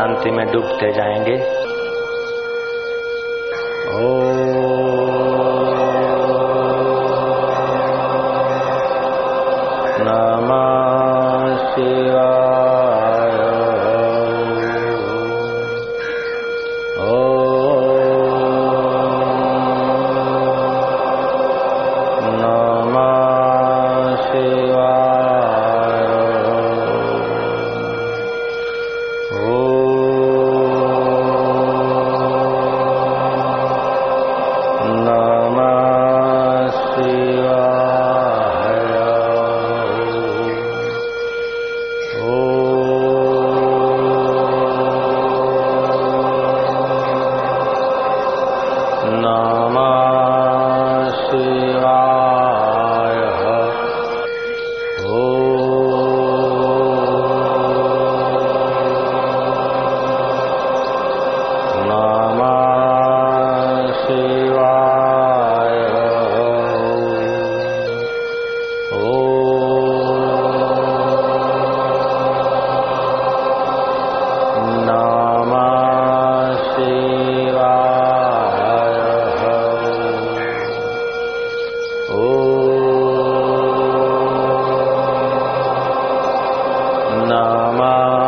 शांति में डूबते जाएँगे Oh. नमः।